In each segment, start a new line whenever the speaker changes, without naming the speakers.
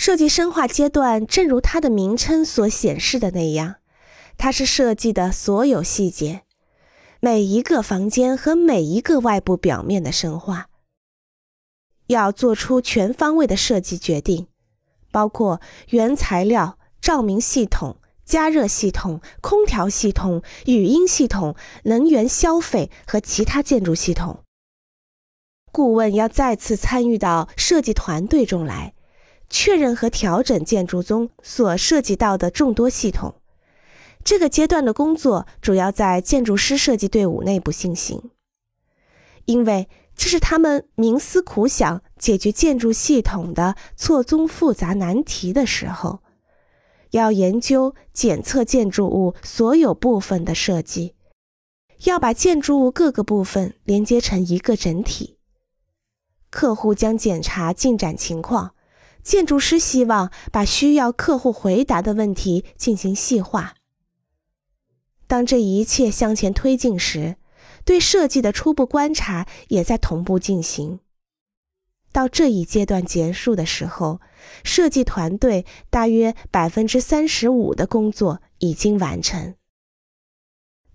设计深化阶段，正如它的名称所显示的那样，它是设计的所有细节，每一个房间和每一个外部表面的深化，要做出全方位的设计决定，包括原材料、照明系统、加热系统、空调系统、语音系统、能源消费和其他建筑系统。顾问要再次参与到设计团队中来。确认和调整建筑中所涉及到的众多系统，这个阶段的工作主要在建筑师设计队伍内部进行，因为这是他们冥思苦想解决建筑系统的错综复杂难题的时候，要研究检测建筑物所有部分的设计，要把建筑物各个部分连接成一个整体。客户将检查进展情况。建筑师希望把需要客户回答的问题进行细化。当这一切向前推进时，对设计的初步观察也在同步进行。到这一阶段结束的时候，设计团队大约百分之三十五的工作已经完成。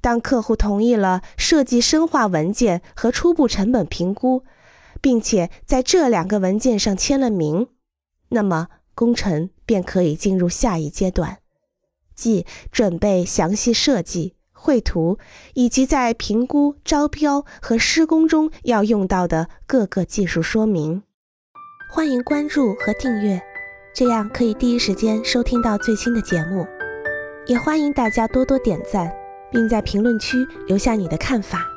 当客户同意了设计深化文件和初步成本评估，并且在这两个文件上签了名。那么工程便可以进入下一阶段，即准备详细设计、绘图，以及在评估、招标和施工中要用到的各个技术说明。欢迎关注和订阅，这样可以第一时间收听到最新的节目。也欢迎大家多多点赞，并在评论区留下你的看法。